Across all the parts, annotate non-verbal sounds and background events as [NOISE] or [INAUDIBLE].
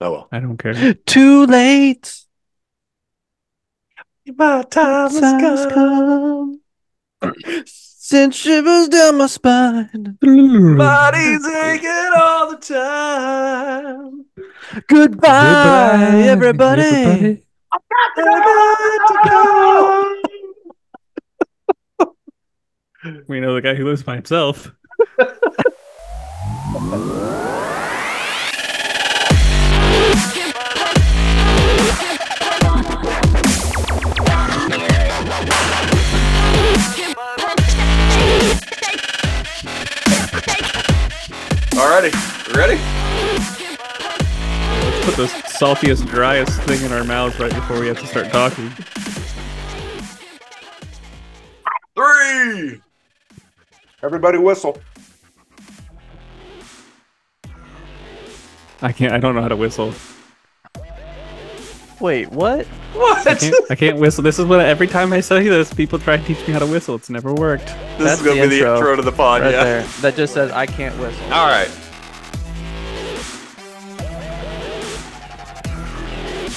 Oh well. I don't care. Too late. My time Time's come. Send shivers down my spine. Body's aching all the time. Goodbye, everybody. I've got to go. We know the guy who lives by himself. [LAUGHS] Alrighty, ready? Let's put the saltiest, driest thing in our mouths right before we have to start talking. Three. Everybody whistle. I can't. I don't know how to whistle. Wait, what? What? I can't, I can't whistle. This is what every time I say this, people try to teach me how to whistle. It's never worked. This That's is gonna the be intro the intro to the pod. Right yeah. there. That just says I can't whistle. All right.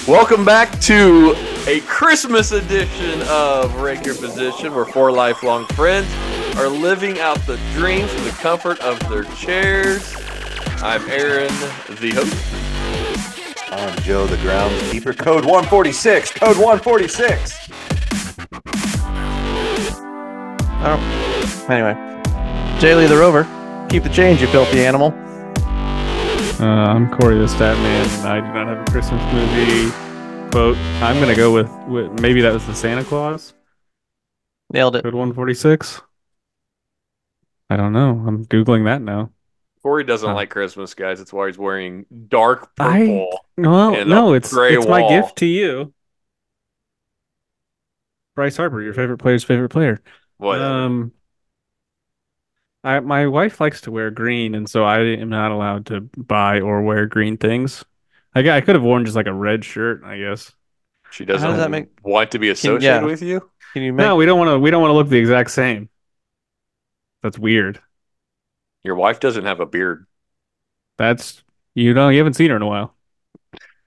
Welcome back to a Christmas edition of Rake Your Position, where four lifelong friends are living out the dreams from the comfort of their chairs. I'm Aaron, the host. I'm Joe the groundskeeper. Code 146. Code 146. Oh. Anyway. Jaylee the Rover. Keep the change, you filthy animal. Uh, I'm Corey the Stat Man. and I do not have a Christmas movie. Quote. I'm gonna go with, with maybe that was the Santa Claus. Nailed it. Code 146. I don't know. I'm googling that now. Corey doesn't Huh. like Christmas, guys. That's why he's wearing dark purple. I- Well, no, a it's gray it's my gift to you. Bryce Harper, your favorite player's favorite player. What? Um, I my wife likes to wear green, and so I am not allowed to buy or wear green things. I, I could have worn just like a red shirt, I guess. she doesn't does that make- want to be associated yeah. with you. Can you make No, we don't want to. We don't want to look the exact same. That's weird. Your wife doesn't have a beard. That's you know you haven't seen her in a while.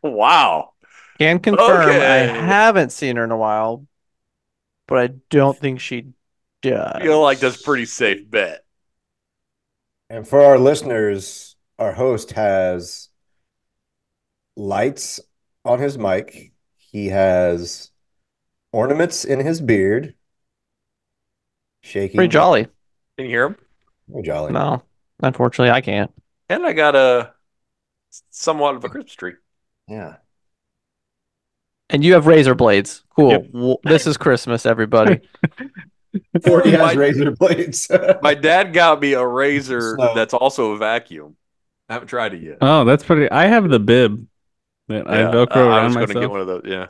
Wow. can confirm Okay. I haven't seen her in a while, but I don't think she does. I feel like that's a pretty safe bet. And for our listeners, our host has lights on his mic. He has ornaments in his beard. Shaking. pretty jolly. Can you hear him? Very jolly. No, unfortunately, I can't. And I got a somewhat of a Christmas tree. Yeah. And you have razor blades. Cool. Yep. This is Christmas, everybody. [LAUGHS] Forty has My- razor blades. [LAUGHS] My dad got me a razor Snow. that's also a vacuum. I haven't tried it yet. Oh, that's pretty. I have the bib that I Yeah, velcro uh, I around was gonna myself. get one of those. Yeah,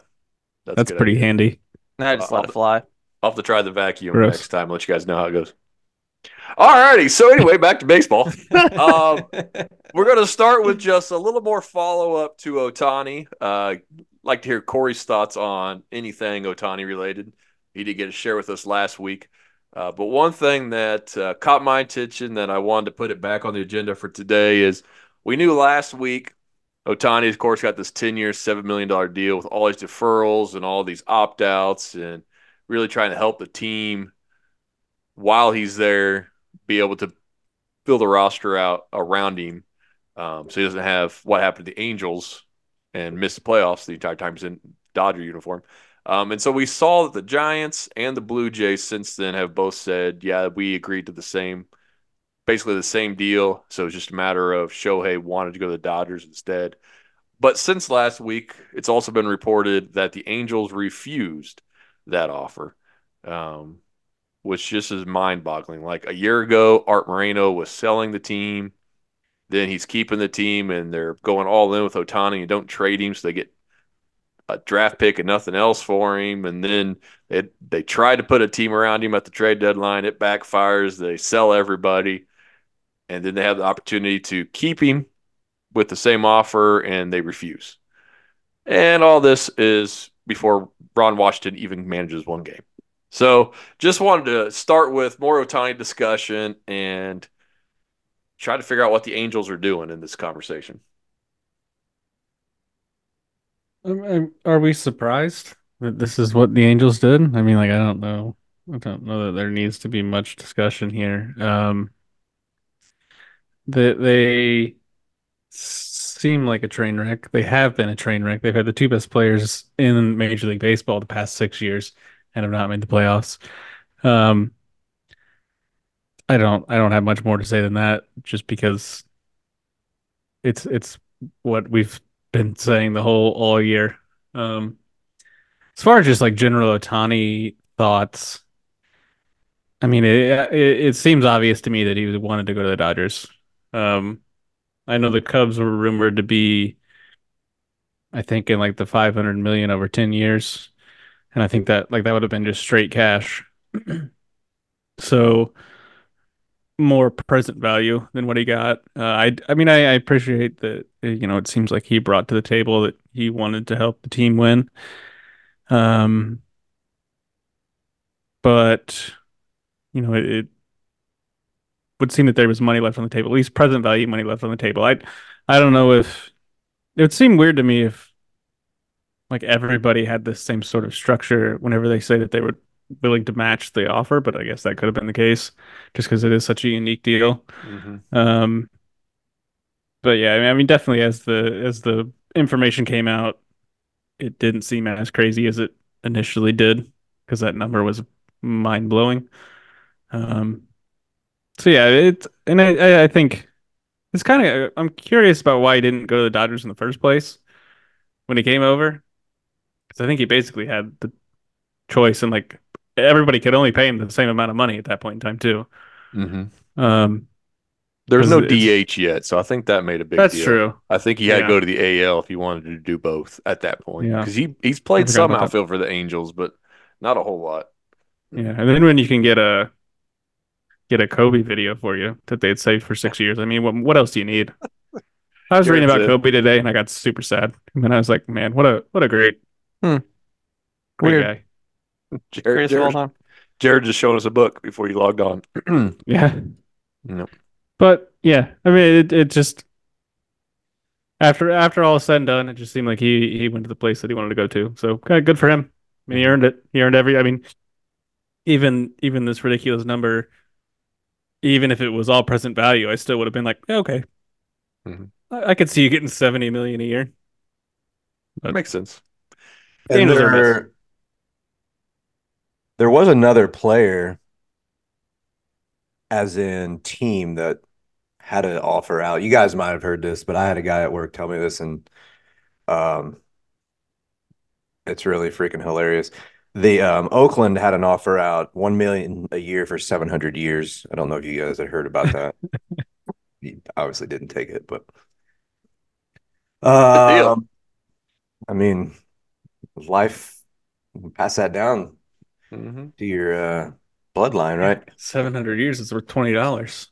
that's, that's pretty idea. handy. I just Uh, let it fly. I'll have to try the vacuum Gross. next time. Let you guys know how it goes. Alrighty. So anyway, back to baseball. [LAUGHS] Um, We're going to start with just a little more follow up to Ohtani. Uh, like to hear Corey's thoughts on anything Ohtani related. He did get to share with us last week. Uh, but one thing that uh, caught my attention that I wanted to put it back on the agenda for today is we knew last week Ohtani, of course, got this 10 year, $7 million deal with all these deferrals and all these opt outs and really trying to help the team while he's there be able to build a roster out around him um, so he doesn't have what happened to the Angels and miss the playoffs the entire time he's in Dodger uniform. Um, and so we saw that the Giants and the Blue Jays since then have both said, yeah, we agreed to the same, basically the same deal. So it's just a matter of Shohei wanted to go to the Dodgers instead. But since last week, it's also been reported that the Angels refused that offer, um, which just is mind boggling. Like a year ago, Art Moreno was selling the team. Then he's keeping the team and they're going all in with Ohtani and don't trade him. So they get a draft pick and nothing else for him. And then it, they try to put a team around him at the trade deadline. It backfires. They sell everybody. And then they have the opportunity to keep him with the same offer and they refuse. And all this is before Ron Washington even manages one game. So just wanted to start with more Ohtani discussion and try to figure out what the Angels are doing in this conversation. Um, um, Are we surprised that this is what the Angels did? I mean, like, I don't know. I don't know that there needs to be much discussion here. Um, they they seem like a train wreck. They have been a train wreck. They've had the two best players in Major League Baseball the past six years and have not made the playoffs. Um, I don't I don't have much more to say than that, just because it's it's what we've been saying the whole all year. Um, as far as just like general Ohtani thoughts, I mean, it, it it seems obvious to me that he wanted to go to the Dodgers. Um, I know the Cubs were rumored to be, I think, in like the 500 million over 10 years, and I think that like that would have been just straight cash. [CLEARS THROAT] So more present value than what he got. Uh, I I mean, I, I appreciate that. uh, You know, it seems like he brought to the table that he wanted to help the team win. Um, but you know, it, it would seem that there was money left on the table, at least present value money left on the table. I I don't know if it would seem weird to me if like everybody had the same sort of structure whenever they say that they were willing to match the offer, but I guess that could have been the case just because it is such a unique deal. Mm-hmm. Um, but yeah, I mean, I mean, definitely as the as the information came out, it didn't seem as crazy as it initially did because that number was mind blowing. Um, so yeah, it and I I- I think it's kind of I'm curious about why he didn't go to the Dodgers in the first place when he came over because I think he basically had the choice and like everybody could only pay him the same amount of money at that point in time too. Mm-hmm. Um, There's no DH yet, so I think that made a big that's deal. true. I think he had to go to the AL if he wanted to do both at that point Yeah. because he he's played some about that. outfield for the Angels, but not a whole lot. Yeah, and then when you can get a get a Kobe video for you that they had saved for six years, I mean, what what else do you need? [LAUGHS] I was reading about it. Kobe today, and I got super sad. And then I was like, man, what a what a great, Hmm. great Weird. guy. Jared, Greatest of all Jared, time. Jared just showed us a book before you logged on. [CLEARS THROAT] Yeah. Yep. But yeah, I mean, it it just after after all is said and done, it just seemed like he he went to the place that he wanted to go to. So kind of good for him. I mean, he earned it. He earned every. I mean, even even this ridiculous number, even if it was all present value, I still would have been like, yeah, okay, Mhm. I, I could see you getting seventy million a year. that makes sense. And there, there was another player, as in team, that had an offer out. You guys might have heard this, but I had a guy at work tell me this, and um, it's really freaking hilarious. The um, Oakland had an offer out, one million a year for seven hundred years. I don't know if you guys had heard about that. [LAUGHS] you obviously didn't take it, but um, I mean, life pass that down Mm-hmm. to your uh, bloodline, right? Seven hundred years is worth twenty dollars.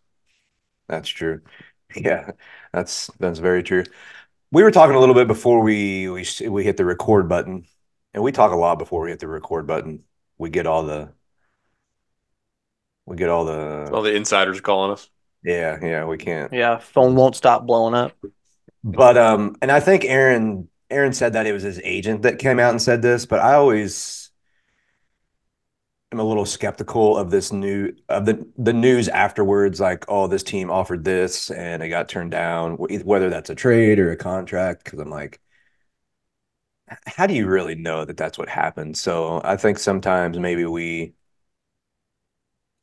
That's true. [LAUGHS] Yeah, that's that's very true. We were talking a little bit before we we we hit the record button, and we talk a lot before we hit the record button. We get all the we get all the All the insiders calling us. yeah yeah we can't. Yeah, phone won't stop blowing up. But um, and I think Aaron Aaron said that it was his agent that came out and said this, but I always am a little skeptical of this new of the the news afterwards, like, oh, this team offered this and it got turned down, whether that's a trade or a contract, because I'm like, how do you really know that that's what happened? So I think sometimes maybe we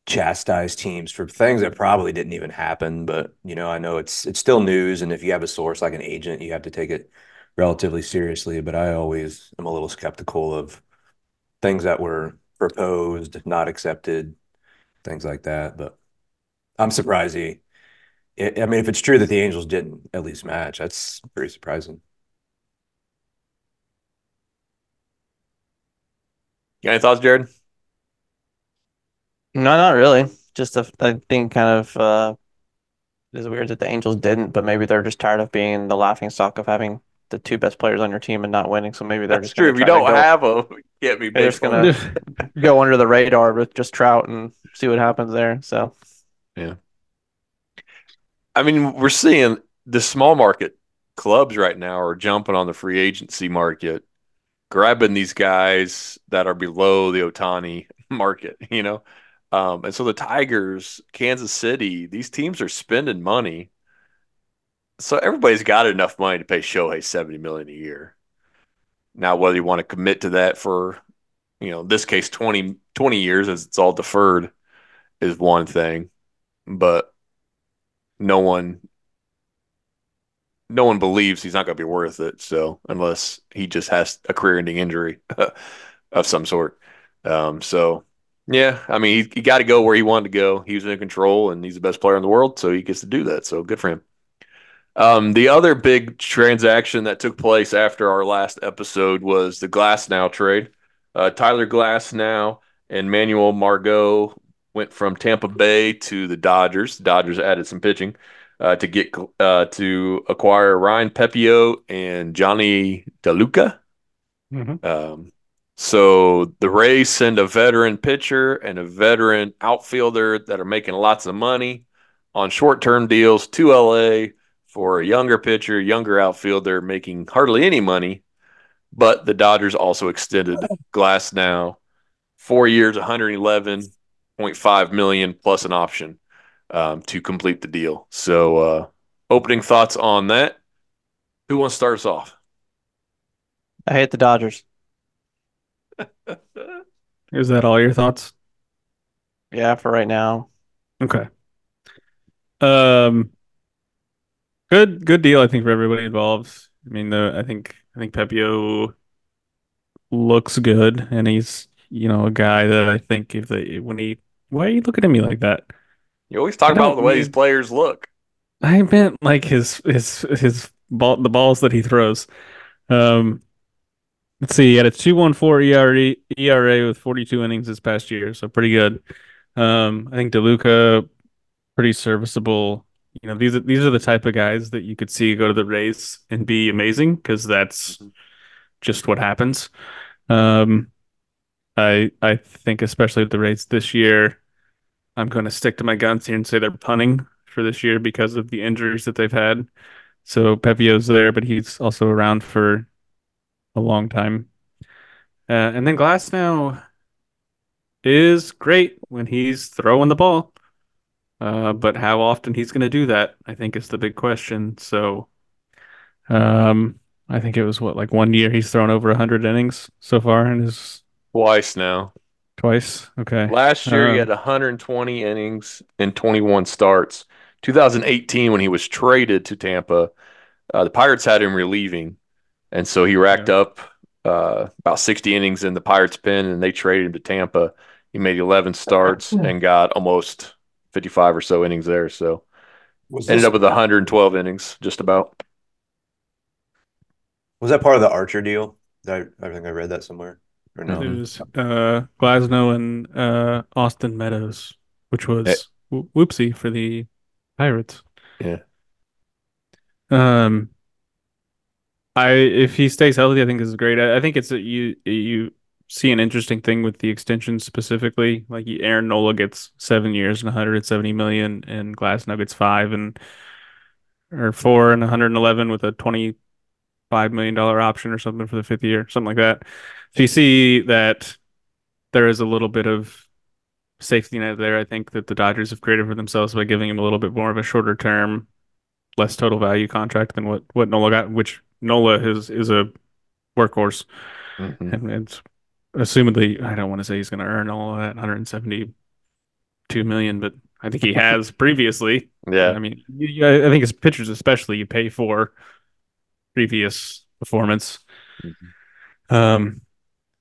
chastise teams for things that probably didn't even happen, but you know, I know it's it's still news, and if you have a source like an agent, you have to take it relatively seriously. But I always am a little skeptical of things that were proposed, not accepted, things like that. But I'm surprised he. I I mean, if it's true that the Angels didn't at least match, that's pretty surprising. You got any thoughts, Jared? No, not really. Just a, I think kind of uh, it is weird that the Angels didn't, but maybe they're just tired of being the laughing stock of having the two best players on your team and not winning. So maybe they're That's just gonna true. If you don't go, have a, get me They're just gonna- [LAUGHS] go under the radar with just Trout and see what happens there. So yeah, I mean, we're seeing the small market clubs right now are jumping on the free agency market, grabbing these guys that are below the Ohtani [LAUGHS] market, you know? Um, and so the Tigers, Kansas City, these teams are spending money. So everybody's got enough money to pay Shohei 70 million a year. Now, whether you want to commit to that for, you know, this case 20, 20 years as it's all deferred is one thing, but no one no one believes he's not going to be worth it. So unless he just has a career-ending injury [LAUGHS] of some sort, um, so yeah, I mean he, he got to go where he wanted to go. He was in control, and he's the best player in the world, so he gets to do that. So good for him. Um, the other big transaction that took place after our last episode was the Glasnow trade. Uh, Tyler Glasnow and Manuel Margot went from Tampa Bay to the Dodgers. The Dodgers added some pitching uh, to get uh, to acquire Ryan Pepiot and Johnny DeLuca. Mhm. Um, so the Rays send a veteran pitcher and a veteran outfielder that are making lots of money on short-term deals to LA for a younger pitcher, younger outfielder making hardly any money. But the Dodgers also extended Glasnow four years, 111.5 million plus an option um, to complete the deal. So, uh, opening thoughts on that. Who wants to start us off? I hate the Dodgers. [LAUGHS] Is that all your thoughts? Yeah, for right now. Okay. Um, good, good deal, I think, for everybody involved. I mean, the I think I think Pepiot looks good, and he's you know a guy that I think if they when he why are you looking at me like that? You always talk about the way these players look. I meant like his his his ball the balls that he throws. Um, let's see, he had a two one four ERA ERA with forty two innings this past year, so pretty good. Um, I think DeLuca pretty serviceable. You know, these are these are the type of guys that you could see go to the Rays and be amazing because that's Mhm. just what happens. Um, I I think especially with the Rays this year, I'm going to stick to my guns here and say they're punting for this year because of the injuries that they've had. So Pepiot's there, but he's also around for a long time. Uh, and then Glasnow is great when he's throwing the ball. Uh, but how often he's going to do that, I think, is the big question. So, um, I think it was what, like one year he's thrown over 100 innings so far in his Twice now. twice. Okay. Last year he Um, had 120 innings and 21 starts. 2018 when he was traded to Tampa, uh, the Pirates had him relieving, and so he racked Yeah. up uh, about 60 innings in the Pirates' pen, and they traded him to Tampa. He made 11 starts [LAUGHS] and got almost 55 or so innings there. So Was ended this- up with 112 innings, just about. was that part of the Archer deal? I, I think I read that somewhere. Or no? It was uh, Glasnow and uh, Austin Meadows, which was wh- whoopsie for the Pirates. Yeah. Um, I if he stays healthy, I think this is great. I, I think it's a, you you see an interesting thing with the extension specifically. Like Aaron Nola gets seven years and 170 million, and Glasnow gets five and or four and 111 with a 25 million dollar option or something for the fifth year, something like that. So you see that there is a little bit of safety net there. I think that the Dodgers have created for themselves by giving him a little bit more of a shorter term, less total value contract than what what Nola got, which Nola is is a workhorse, Mhm. and it's assumedly I don't want to say he's going to earn all that 172 million, but I think he has [LAUGHS] previously. Yeah. I mean, you, you- I think as pitchers, especially, you pay for previous performance. Um,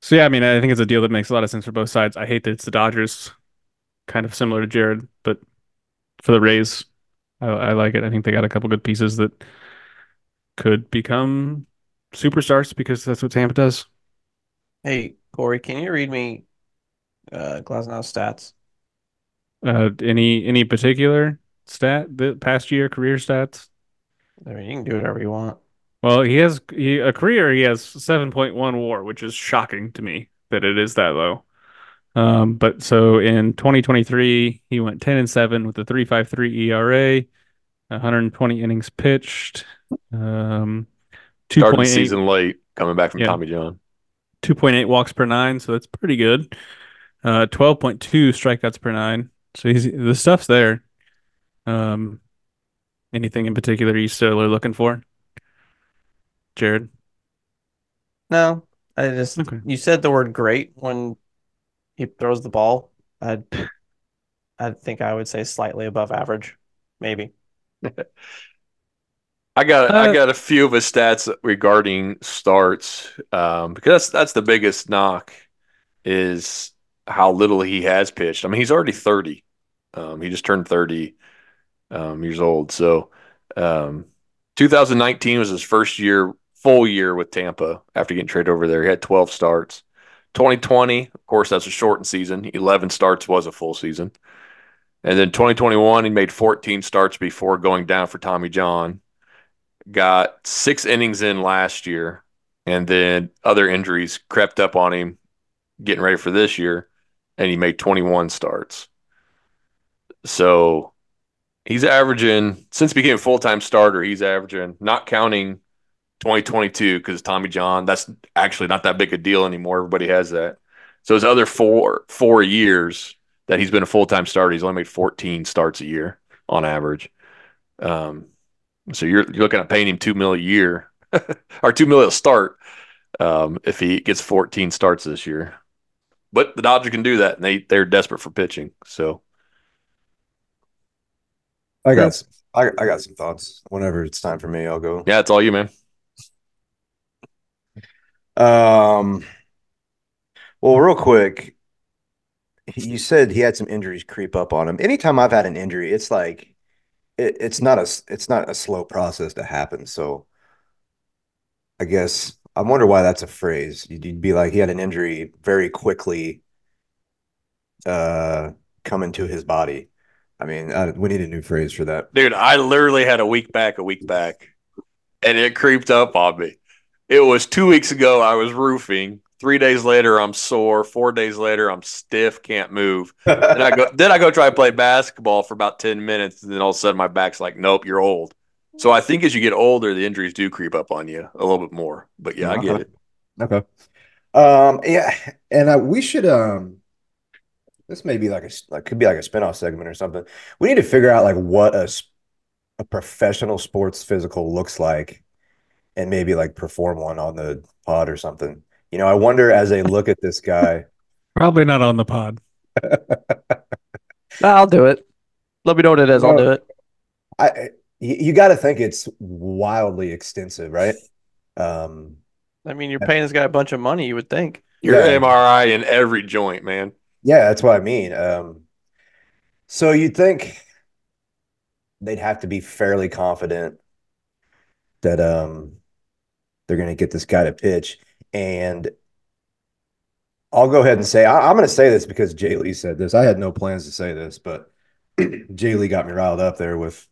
so yeah, I mean, I think it's a deal that makes a lot of sense for both sides. I hate that it's the Dodgers, kind of similar to Jared, but for the Rays, I, I like it. I think they got a couple good pieces that could become superstars because that's what Tampa does. Hey, Corey, can you read me uh Glasnow's stats? Uh, any any particular stat, the past year career stats? I mean, you can do whatever you want. Well, he has he, a career. He has 7.1 WAR, which is shocking to me that it is that low. Um, but so in 2023, he went 10 and 7 with a 3.53 ERA, 120 innings pitched, Um, two Started the point season late, coming back from Yeah. Tommy John. 2.8 walks per nine, so that's pretty good. Uh, 12.2 strikeouts per nine. So he's the stuff's there. Um, anything in particular you still are looking for? Jared? No, I just Okay. you said the word great when he throws the ball. I [LAUGHS] I think I would say slightly above average, maybe. [LAUGHS] I got I Uh, got a few of his stats regarding starts um, because that's that's the biggest knock is how little he has pitched. I mean, he's already thirty. Um, he just turned thirty um, years old. So, um, 2019 was his first year, full year with Tampa after getting traded over there. He had 12 starts. 2020, of course, that's a shortened season. 11 starts was a full season. And then 2021, he made 14 starts before going down for Tommy John. Got six innings in last year, and then other injuries crept up on him getting ready for this year, and he made 21 starts. So he's averaging, since became a full time starter, he's averaging, not counting 2022, because Tommy John, that's actually not that big a deal anymore. Everybody has that. So his other four four years that he's been a full time starter, he's only made 14 starts a year on average. Um, so you're, you're looking at paying him two mil a year [LAUGHS] or two mil a start um, if he gets 14 starts this year. But the Dodgers can do that, and they they're desperate for pitching. So I got some, I, I got some thoughts. Whenever it's time for me, I'll go. yeah, it's all you, man. Um, well, real quick, you said he had some injuries creep up on him. Anytime I've had an injury, it's like it, it's not a s- it's not a slow process to happen. So I guess I wonder why that's a phrase. You'd, be like he had an injury very quickly uh come into his body. I mean, I, we need a new phrase for that. Dude, I literally had a week back, a week back, and it creeped up on me. It was two weeks ago. I was roofing. Three days later, I'm sore. Four days later, I'm stiff, can't move. [LAUGHS] Then I go. Then I go try to play basketball for about ten minutes, and then all of a sudden, my back's like, "Nope, you're old." So I think as you get older, the injuries do creep up on you a little bit more. But yeah, I get it. Okay. Um, yeah, and uh, we should um this may be like a like could be like a spinoff segment or something. We need to figure out like what a a professional sports physical looks like and maybe like perform one on the pod or something. You know, I wonder as they look at this guy. [LAUGHS] Probably not on the pod. [LAUGHS] I'll do it. Let me know what it is. I'll do it. I you, you got to think it's wildly extensive, right? Um, I mean, you're paying this guy a bunch of money. You would think. You're Yeah. MRI in every joint, man. Yeah, that's what I mean. Um, so you'd think they'd have to be fairly confident that um they're going to get this guy to pitch. And I'll go ahead and say I, I'm going to say this because Jay Lee said this. I had no plans to say this, but [CLEARS THROAT] Jay Lee got me riled up there with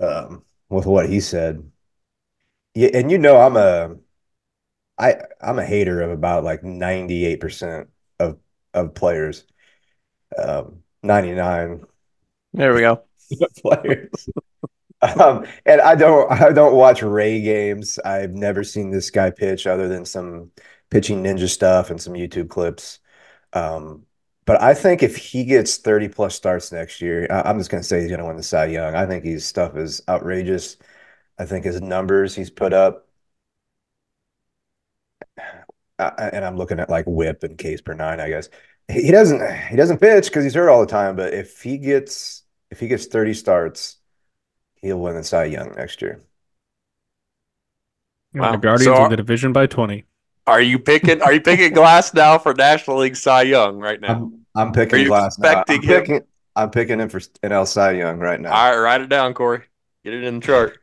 um with what he said. Yeah, and you know I'm a I I'm a hater of about like 98% of of players. Um 99 There we go. [LAUGHS] players. Um, and I don't [LAUGHS] I don't watch Ray games. I've never seen this guy pitch other than some pitching ninja stuff and some YouTube clips. Um, but I think if he gets 30 plus starts next year, I, I'm just gonna say he's gonna win the Cy Young. I think his stuff is outrageous. I think his numbers he's put up, [SIGHS] uh, and I'm looking at like whip and K's per nine, I guess. He he doesn't [SIGHS] he doesn't pitch because he's hurt all the time, but if he gets if he gets 30 starts, he'll win the Cy Young next year. Wow. The Guardians So of are- the division by 20. Are you picking? Are you picking Glasnow for National League Cy Young right now? I'm I'm picking Are you Glasnow. I'm expecting him? picking I'm picking him for NL Cy Young right now. All right, write it down, Corey. Get it in the chart.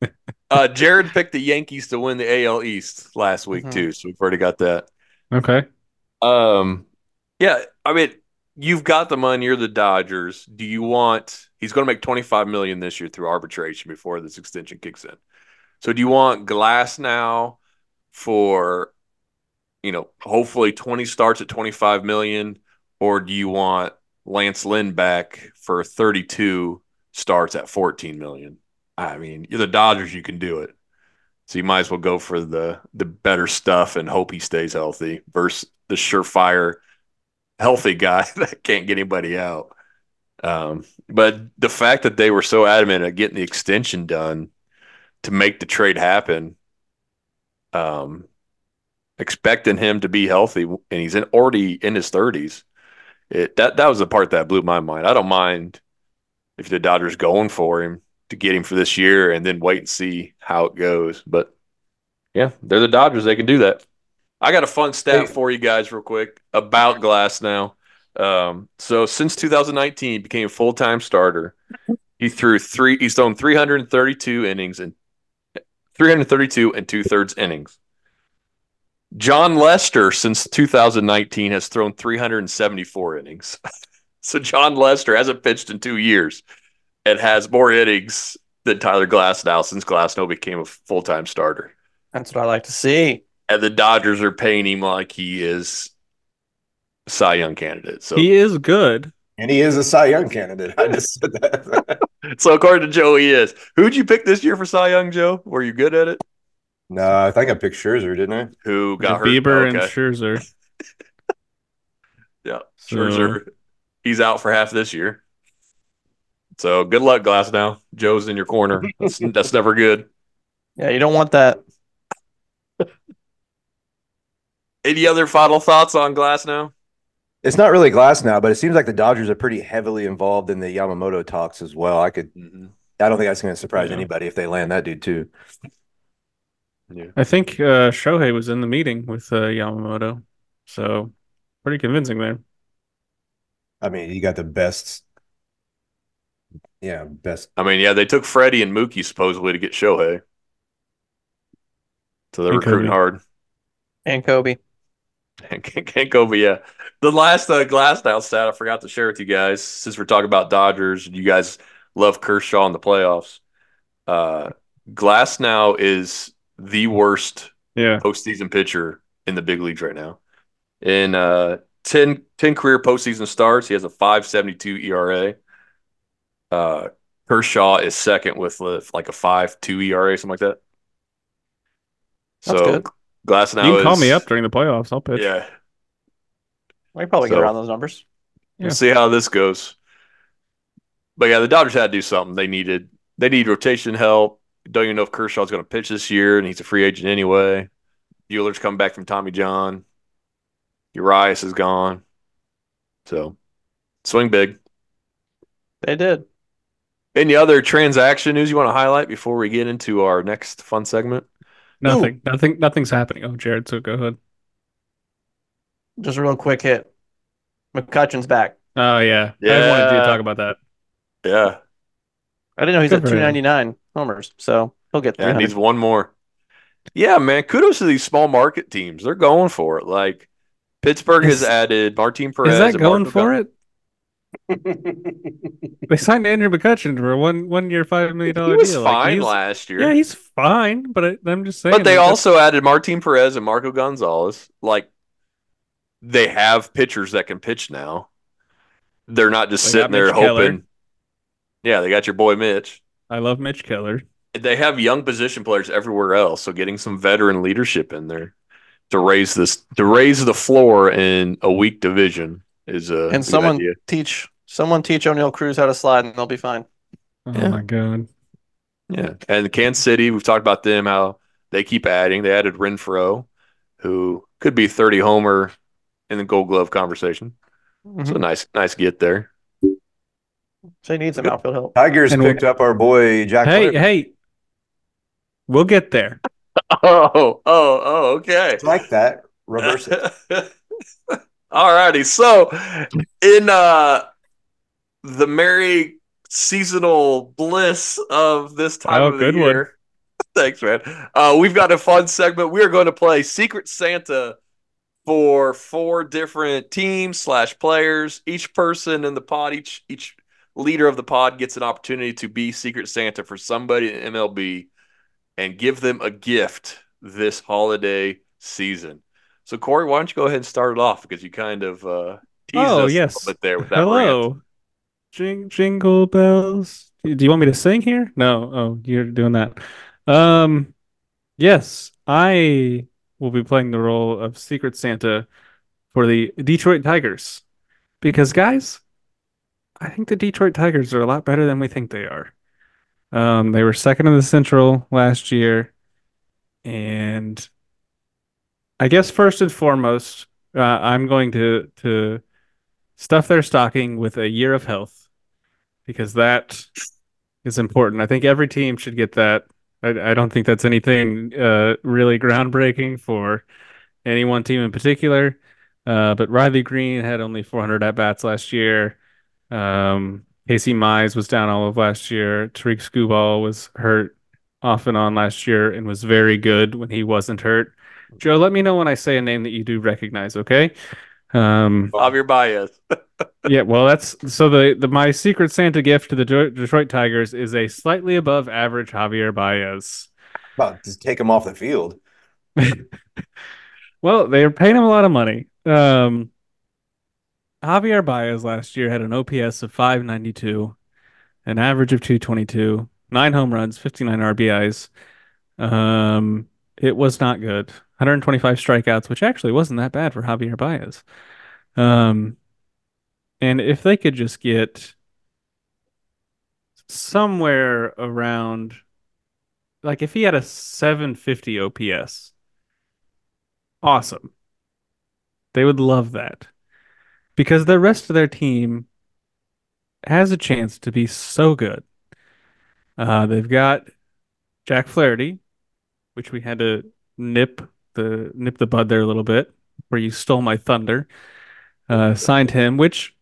[LAUGHS] uh, Jared picked the Yankees to win the AL East last week Mhm. too, so we've already got that. Okay. Um, yeah, I mean, you've got the money. You're the Dodgers. Do you want? He's going to make 25 million this year through arbitration before this extension kicks in. So, do you want Glasnow for, you know, hopefully 20 starts at 25 million, or do you want Lance Lynn back for 32 starts at 14 million? I mean, you're the Dodgers, you can do it. So you might as well go for the the better stuff and hope he stays healthy versus the surefire healthy guy [LAUGHS] that can't get anybody out. Um, but the fact that they were so adamant at getting the extension done to make the trade happen, um, expecting him to be healthy, and he's in, already in his thirties. It that that was the part that blew my mind. I don't mind if the Dodgers going for him to get him for this year and then wait and see how it goes. But yeah, they're the Dodgers. They can do that. I got a fun stat Hey. for you guys, real quick, about Glasnow. Um, so since 2019, he became a full time starter. He threw three. He's thrown 332 innings and 332 and two thirds innings. Jon Lester, since 2019, has thrown 374 innings. [LAUGHS] so Jon Lester hasn't pitched in two years and has more innings than Tyler Glasnow since Glasnow became a full time starter. That's what I like to see. And the Dodgers are paying him like he is a Cy Young candidate. So, He is good. And he is a Cy Young candidate. [LAUGHS] I just said that. [LAUGHS] so according to Joe, he is. Who'd you pick this year for Cy Young, Joe? Were you good at it? no, I think I picked Scherzer, didn't I? Who got hurt? Bieber and Okay. Scherzer. [LAUGHS] Yeah, So- Scherzer. He's out for half this year. So good luck, Glass. Now Joe's in your corner. That's, that's never good. Yeah, you don't want that. Any other final thoughts on Glasnow? It's not really Glasnow, but it seems like the Dodgers are pretty heavily involved in the Yamamoto talks as well. I could, I don't think that's going to surprise Yeah. anybody if they land that dude too. Yeah. I think uh, Shohei was in the meeting with uh, Yamamoto, so pretty convincing there. I mean, you got the best, yeah, best. I mean, yeah, they took Freddie and Mookie supposedly to get Shohei. So they're And recruiting Kobe. hard. And Kobe. [LAUGHS] can't, can't go, but yeah. The last uh, Glasnow stat I forgot to share with you guys, since we're talking about Dodgers, and you guys love Kershaw in the playoffs. Uh, Glasnow is the worst Yeah. postseason pitcher in the big leagues right now. In uh, 10, 10 career postseason starts, he has a 572 ERA. Uh, Kershaw is second with like a 5 2 ERA, something like that. That's so good. Glasnow You can call me up during the playoffs. I'll pitch. Yeah, We probably So- get around those numbers. Yeah. We'll see how this goes. But yeah, the Dodgers had to do something. They needed they need rotation help. Don't even know if Kershaw's going to pitch this year, and he's a free agent anyway. Buehler's come back from Tommy John. Urias is gone. So swing big. They did. Any other transaction news you want to highlight before we get into our next fun segment? Nothing. Nothing. Nothing's happening. Oh, Jared. So go ahead. Just a real quick hit. McCutchen's back. Oh yeah. yeah. I wanted you Yeah. to talk about that. Yeah, I didn't know he's Good at 299 homers, so he'll get yeah, 300. needs one more. Yeah, man. Kudos to these small market teams. They're going for it. Like Pittsburgh has Is- added Martin Perez. Is that going Marco for Gun- it? [LAUGHS] They signed Andrew McCutchen for a one one year five million He dollar was deal. Like, fine he's- last year. Yeah, he's fine, but I, I'm just saying. But they like, also added Martin Perez and Marco Gonzalez. Like they have pitchers that can pitch now. They're not just They sitting there Mitch Keller. hoping. Yeah, they got your boy Mitch. I love Mitch Keller. They have young position players everywhere else, so getting some veteran leadership in there to raise this to raise the floor in a weak division is a and good someone idea. teach someone teach Oneil Cruz how to slide, and they'll be fine. Oh Yeah. my god. Yeah, and Kansas City, we've talked about them how they keep adding. They added Renfroe, who could be thirty homer in the Gold Glove conversation. So Mhm. nice, nice get there. So he needs some outfield help. Tigers And picked up our boy Jack. Hey, Flaherty. hey. We'll get there. [LAUGHS] Oh, oh, oh, okay. It's like that. Reverse it. [LAUGHS] All righty. So, in uh, the merry seasonal bliss of this time Oh, of the good one. year, [LAUGHS] thanks, man. Uh, we've got a fun segment. We are going to play Secret Santa for four different teams slash players. Each person in the pod, each each leader of the pod gets an opportunity to be Secret Santa for somebody in MLB and give them a gift this holiday season. So Corey, why don't you go ahead and start it off because you kind of uh, teased Oh, us yes. a little bit there with that rant. Hello. Jing, jingle bells, Do you want me to sing here? No. Oh, you're doing that. Um, yes, I will be playing the role of Secret Santa for the Detroit Tigers. Because, guys, I think the Detroit Tigers are a lot better than we think they are. Um, they were second in the Central last year, and I guess first and foremost, uh, I'm going to to stuff their stocking with a year of health because that is important. I think every team should get that. I, I don't think that's anything uh, really groundbreaking for any one team in particular. Uh, but Riley Greene had only 400 at bats last year. Um, Casey Mize was down all of last year. Tarik Skubal was hurt off and on last year and was very good when he wasn't hurt. Joe, let me know when I say a name that you do recognize, okay? Um, Javier Baez. [LAUGHS] yeah, well, that's so the, the my secret Santa gift to the Detroit Tigers is a slightly above average Javier Baez. About to take him off the field. [LAUGHS] well, they're paying him a lot of money. Um, Javier Baez last year had an OPS of 592, an average of 222, nine home runs, 59 RBIs. Um, it was not good. 125 strikeouts, which actually wasn't that bad for Javier Baez. Um, and if they could just get somewhere around, like if he had a 750 OPS, awesome. They would love that because the rest of their team has a chance to be so good. Uh, they've got Jack Flaherty, which we had to nip the nip the bud there a little bit, where you stole my thunder. Uh, signed him, which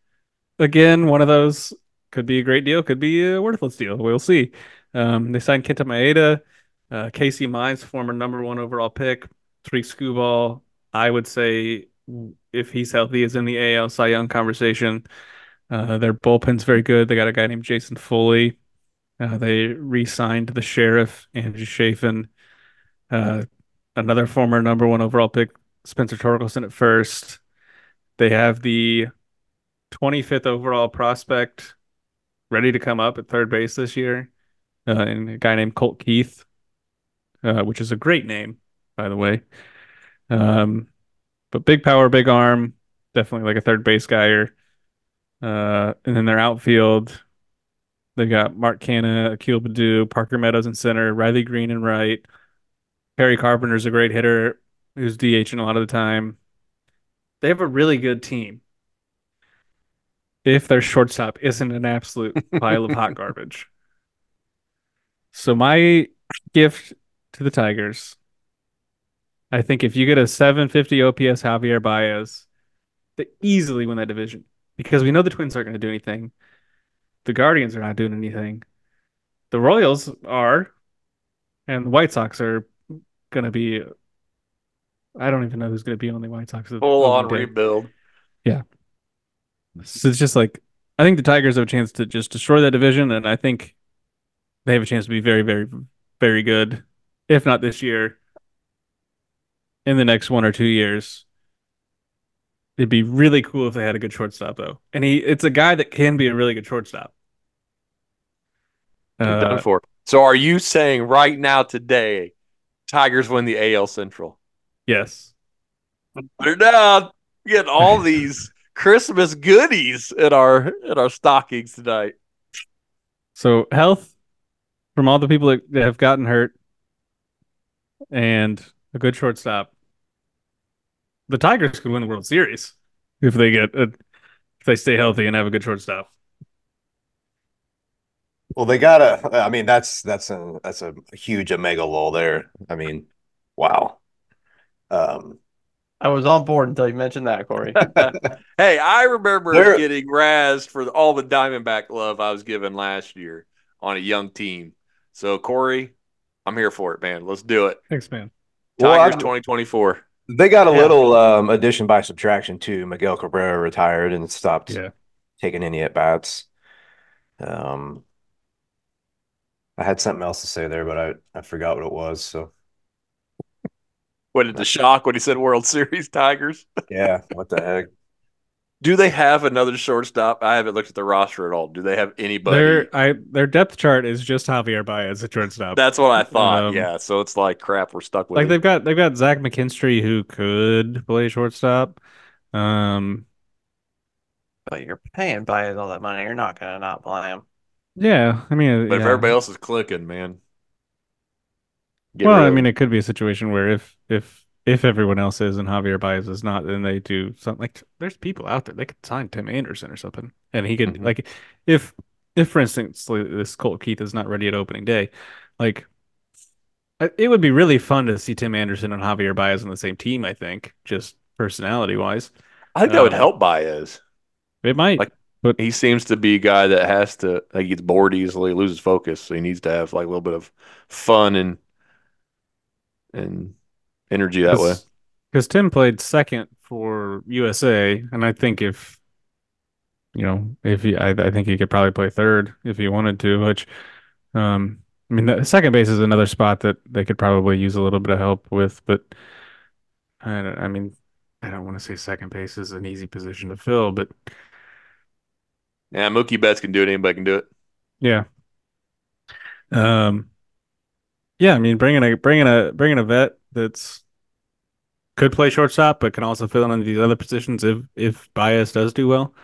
again, one of those could be a great deal, could be a worthless deal. We'll see. Um, they signed Kenta Maeda, uh, Casey Mize, former number one overall pick, Tarik Skubal. I would say if he's healthy, is in the AL Cy Young conversation. Uh, their bullpen's very good. They got a guy named Jason Foley. Uh, they re-signed the sheriff Andrew Chafin. Uh, another former number one overall pick, Spencer Torkelson at first. They have the 25th overall prospect ready to come up at third base this year, uh, and a guy named Colt Keith, uh, which is a great name, by the way. Um, but big power, big arm, definitely like a third base guy. Or, uh, and then their outfield, they got Mark Canha, Akil Baddoo, Parker Meadows in center, Riley Greene and right. Kerry Carpenter's a great hitter who's DHing a lot of the time. They have a really good team. If their shortstop isn't an absolute pile of hot [LAUGHS] garbage. So my gift to the Tigers, I think if you get a 750 OPS Javier Baez, they easily win that division because we know the Twins aren't going to do anything. The Guardians are not doing anything. The Royals are, and the White Sox are going to be. I don't even know who's going to be on the White Sox. Full on rebuild. Yeah. So it's just like I think the Tigers have a chance to just destroy that division, and I think they have a chance to be very, very, very good, if not this year, in the next one or two years. It'd be really cool if they had a good shortstop, though. And he, it's a guy that can be a really good shortstop. Uh, done for. So, are you saying right now today, Tigers win the AL Central? Yes. Put it down. Get all [LAUGHS] these Christmas goodies in our in our stockings tonight. So health from all the people that have gotten hurt, and a good shortstop. The Tigers could win the World Series if they get a, if they stay healthy and have a good shortstop. Well, they gotta. I mean, that's that's a that's a huge omega lull there. I mean, wow. Um, I was on board until you mentioned that, Corey. [LAUGHS] hey, I remember They're... getting razzed for all the Diamondback love I was given last year on a young team. So, Corey, I'm here for it, man. Let's do it. Thanks, man. Tigers well, 2024. They got a yeah. little um, addition by subtraction too. Miguel Cabrera retired and stopped yeah. taking any at bats. Um, I had something else to say there, but I, I forgot what it was. So what did the shock when he said World Series Tigers? [LAUGHS] yeah, what the heck? Do they have another shortstop? I haven't looked at the roster at all. Do they have anybody? Their I their depth chart is just Javier Baez at shortstop. That's what I thought. Um, yeah. So it's like crap. We're stuck with like it. they've got they've got Zach McKinstry who could play shortstop. Um, But you're paying Baez all that money. You're not gonna not play him. Yeah, I mean, But if everybody else is clicking, man. well, I mean, it could be a situation where if if if everyone else is and Javier Baez is not, then they do something like there's people out there they could sign Tim Anderson or something, and he could Mhm. like if if for instance this Colt Keith is not ready at opening day, like it would be really fun to see Tim Anderson and Javier Baez on the same team. I think just personality wise, I think that would um, help Baez. it might. Like- But he seems to be a guy that has to like he gets bored easily, loses focus, so he needs to have like a little bit of fun and and energy that way. Because Tim played second for USA, and I think if you know, if he, I, I think he could probably play third if he wanted to. Which, um, I mean, the second base is another spot that they could probably use a little bit of help with. But I, don't, I mean, I don't want to say second base is an easy position to fill, but Yeah, Mookie Betts can do it. Anybody can do it. yeah, um, yeah. I mean, bringing a bringing a bringing a vet that's could play shortstop, but can also fill in on these other positions if if Baez does do well.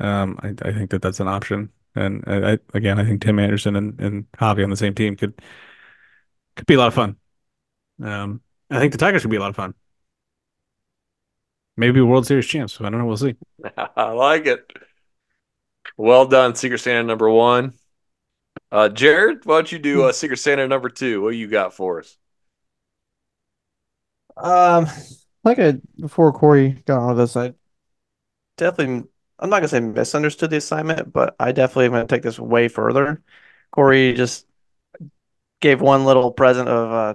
Um, I, I think that that's an option. And I, I again, I think Tim Anderson and, and Javi on the same team could could be a lot of fun. Um, I think the Tigers could be a lot of fun. Maybe World Series champs. I don't know. We'll see. [LAUGHS] I like it. Well done, Secret Santa number one. Uh, Jared, why don't you do uh, Secret Santa number two? What you got for us? Um, like I before Corey got on with this, I definitely I'm not gonna say misunderstood the assignment, but I definitely am gonna take this way further. Corey just gave one little present of uh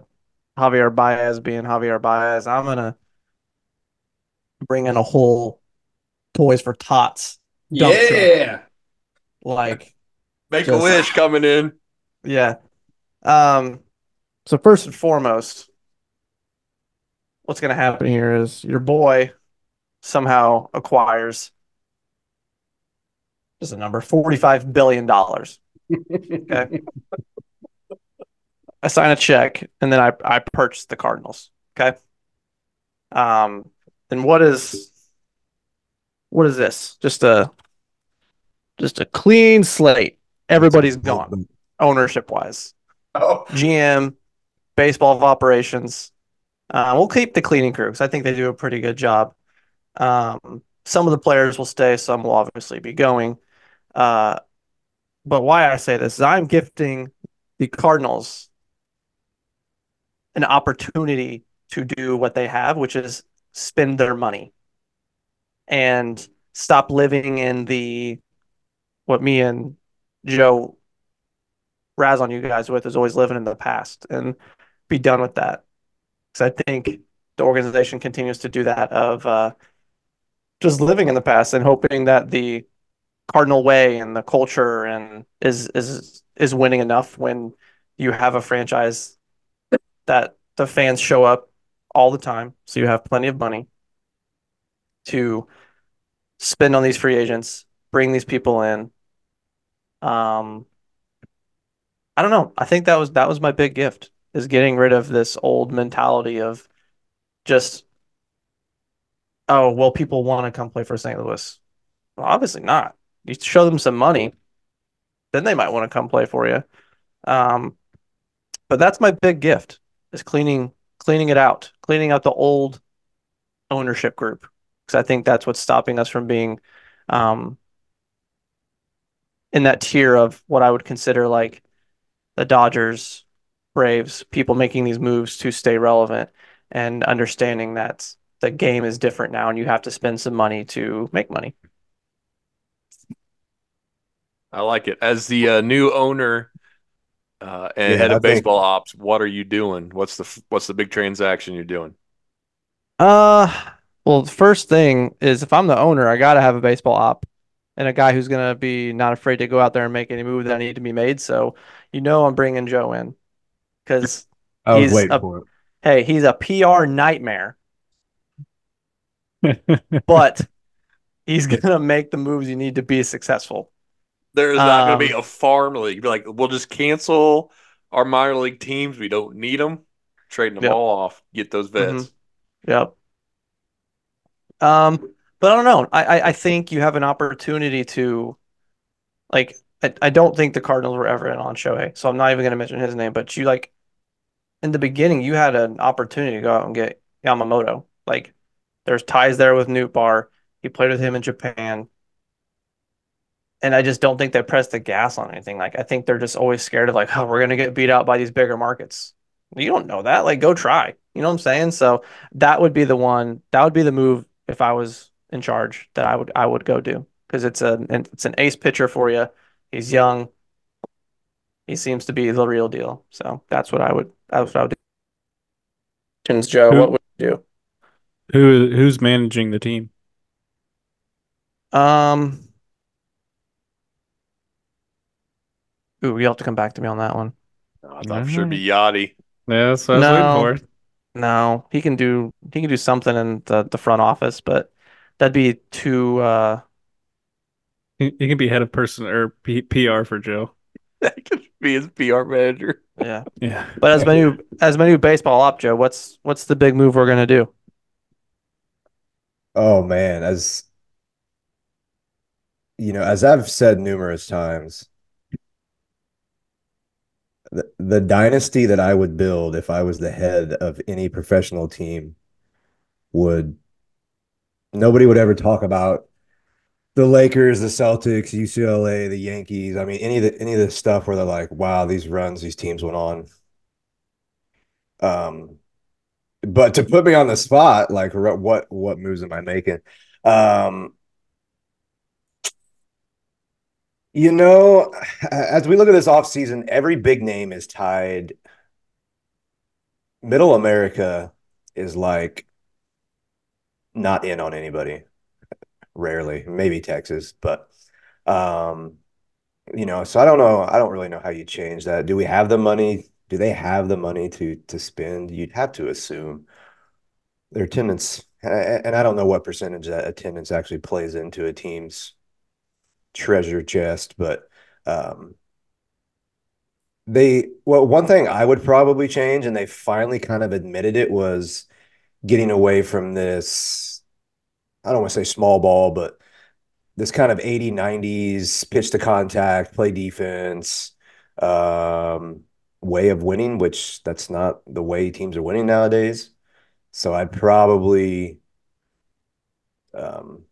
Javier Baez being Javier Baez. I'm gonna bring in a whole Toys for Tots yeah. truck. Like Make a wish coming in. Yeah. Um, so first and foremost, what's going to happen here is your boy somehow acquires just a number, $45 billion. [LAUGHS] Okay. I sign a check and then I, I purchase the Cardinals. Okay. Um, then what is what is this? Just a just a clean slate. Everybody's gone ownership wise. Oh, GM, baseball of operations. Uh, we'll keep the cleaning crew because I think they do a pretty good job. Um, some of the players will stay, some will obviously be going. Uh, but why I say this is I'm gifting the Cardinals an opportunity to do what they have, which is spend their money and stop living in the what me and Joe razz on you guys with is always living in the past and be done with that. Because I think the organization continues to do that of uh, just living in the past and hoping that the Cardinal way and the culture and is is is winning enough when you have a franchise that the fans show up all the time, so you have plenty of money to spend on these free agents, bring these people in. Um, I don't know. I think that was that was my big gift is getting rid of this old mentality of just oh well people want to come play for St. Louis. Well, obviously not. You show them some money, then they might want to come play for you. Um, but that's my big gift is cleaning cleaning it out, cleaning out the old ownership group because I think that's what's stopping us from being um, in that tier of what I would consider like the Dodgers, Braves, people making these moves to stay relevant and understanding that the game is different now and you have to spend some money to make money. I like it. As the uh, new owner uh, and Yeah, head I of think- baseball ops, what are you doing? What's the what's the big transaction you're doing? Uh, well, the first thing is if I'm the owner, I got to have a baseball op and a guy who's going to be not afraid to go out there and make any move that need to be made. So, you know, I'm bringing Joe in because, He's a- hey, he's a PR nightmare, [LAUGHS] but he's gonna make the moves you need to be successful. There's not going to be Um, a farm league. Be like, we'll just cancel our minor league teams. We don't need them. Trading them Yep. all off. Get those vets. Mhm. Yep. Um, but I don't know. I, I think you have an opportunity to, like, I, I don't think the Cardinals were ever in on Shohei, so I'm not even going to mention his name. But you like, in the beginning, you had an opportunity to go out and get Yamamoto. Like, there's ties there with Nootbaar. He played with him in Japan. And I just don't think they press the gas on anything. Like, I think they're just always scared of like, [LAUGHS] oh, we're gonna get beat out by these bigger markets. You don't know that. Like, go try. You know what I'm saying? So that would be the one. That would be the move if I was in charge that I would I would go do because it's a it's an ace pitcher for you. He's young. He seems to be the real deal. So that's what I would. That's what I would do. Joe, Who- what would you do? Who who's managing the team? Um. Ooh, you'll have to come back to me on that one. I thought for sure it'd be Yadi. Yeah, that's what I was No. waiting for. No, he can do he can do something in the, the front office, but that'd be too uh He, he can be head of person or P, PR for Joe. [LAUGHS] That could be his PR manager. yeah. Yeah. But as my new as my new baseball op, Joe, what's what's the big move we're gonna do? Oh man, as you know, as I've said numerous times, the, the dynasty that I would build if I was the head of any professional team would nobody would ever talk about the Lakers, the Celtics, UCLA, the Yankees. I mean, any of the any of the stuff where they're like, wow, these runs these teams went on. Um, but to put me on the spot, like what what moves am I making? Um, you know, [SIGHS] as we look at this offseason, every big name is tied. Middle America is like not in on anybody. Rarely, maybe Texas, but um, you know, so I don't know. I don't really know how you change that. Do we have the money? Do they have the money to to spend? You'd have to assume their attendance, and I don't know what percentage that attendance actually plays into a team's treasure chest, but um, they well, one thing I would probably change, and they finally kind of admitted it, was getting away from this. I don't want to say small ball, but this kind of 80 90s pitch to contact, play defense um, way of winning, which that's not the way teams are winning nowadays. So I'd probably um,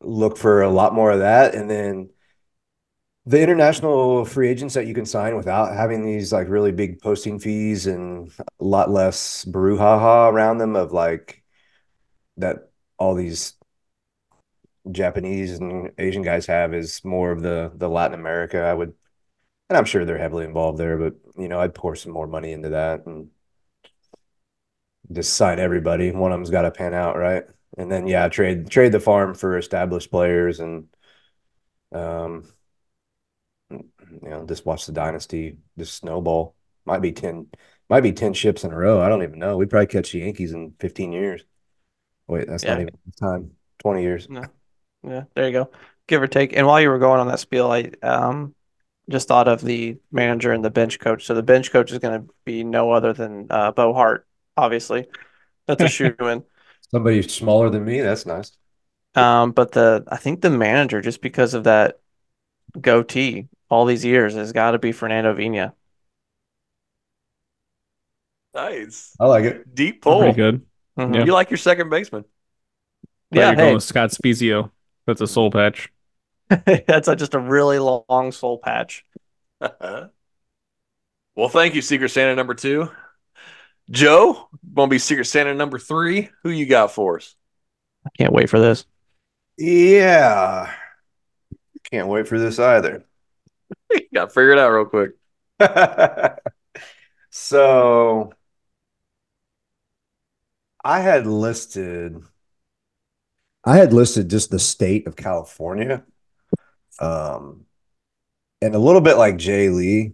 look for a lot more of that. And then the international free agents that you can sign without having these like really big posting fees and a lot less brouhaha around them of like that all these Japanese and Asian guys have is more of the the Latin America. I would, and I'm sure they're heavily involved there, but you know, I'd pour some more money into that and just sign everybody. One of them's got to pan out, right? And then yeah, trade trade the farm for established players and um you know, just watch the dynasty just snowball. Might be 10 might be 10 ships in a row. I don't even know. We'd probably catch the Yankees in 15 years. Wait, that's not even time. 20 years. Yeah, there you go. Give or take. And while you were going on that spiel, I um just thought of the manager and the bench coach. So the bench coach is going to be no other than uh, Bo Hart, obviously. That's a [LAUGHS] shoe in. Somebody smaller than me, that's nice. Um, but the I think the manager, just because of that goatee all these years, has got to be Fernando Vina. Nice. I like it. Deep Pretty pull. good. Mhm. Yeah. You like your second baseman. Yeah, Yeah, you're going hey, with Scott Spiezio. That's a soul patch. [LAUGHS] that's a, just a really long soul patch. [LAUGHS] well, thank you, Secret Santa number two. Joe, gonna be Secret Santa number three. Who you got for us? I can't wait for this. Yeah. Can't wait for this either. [LAUGHS] got figure it out real quick. [LAUGHS] so I had listed I had listed just the state of California. Um and a little bit like Jay Lee.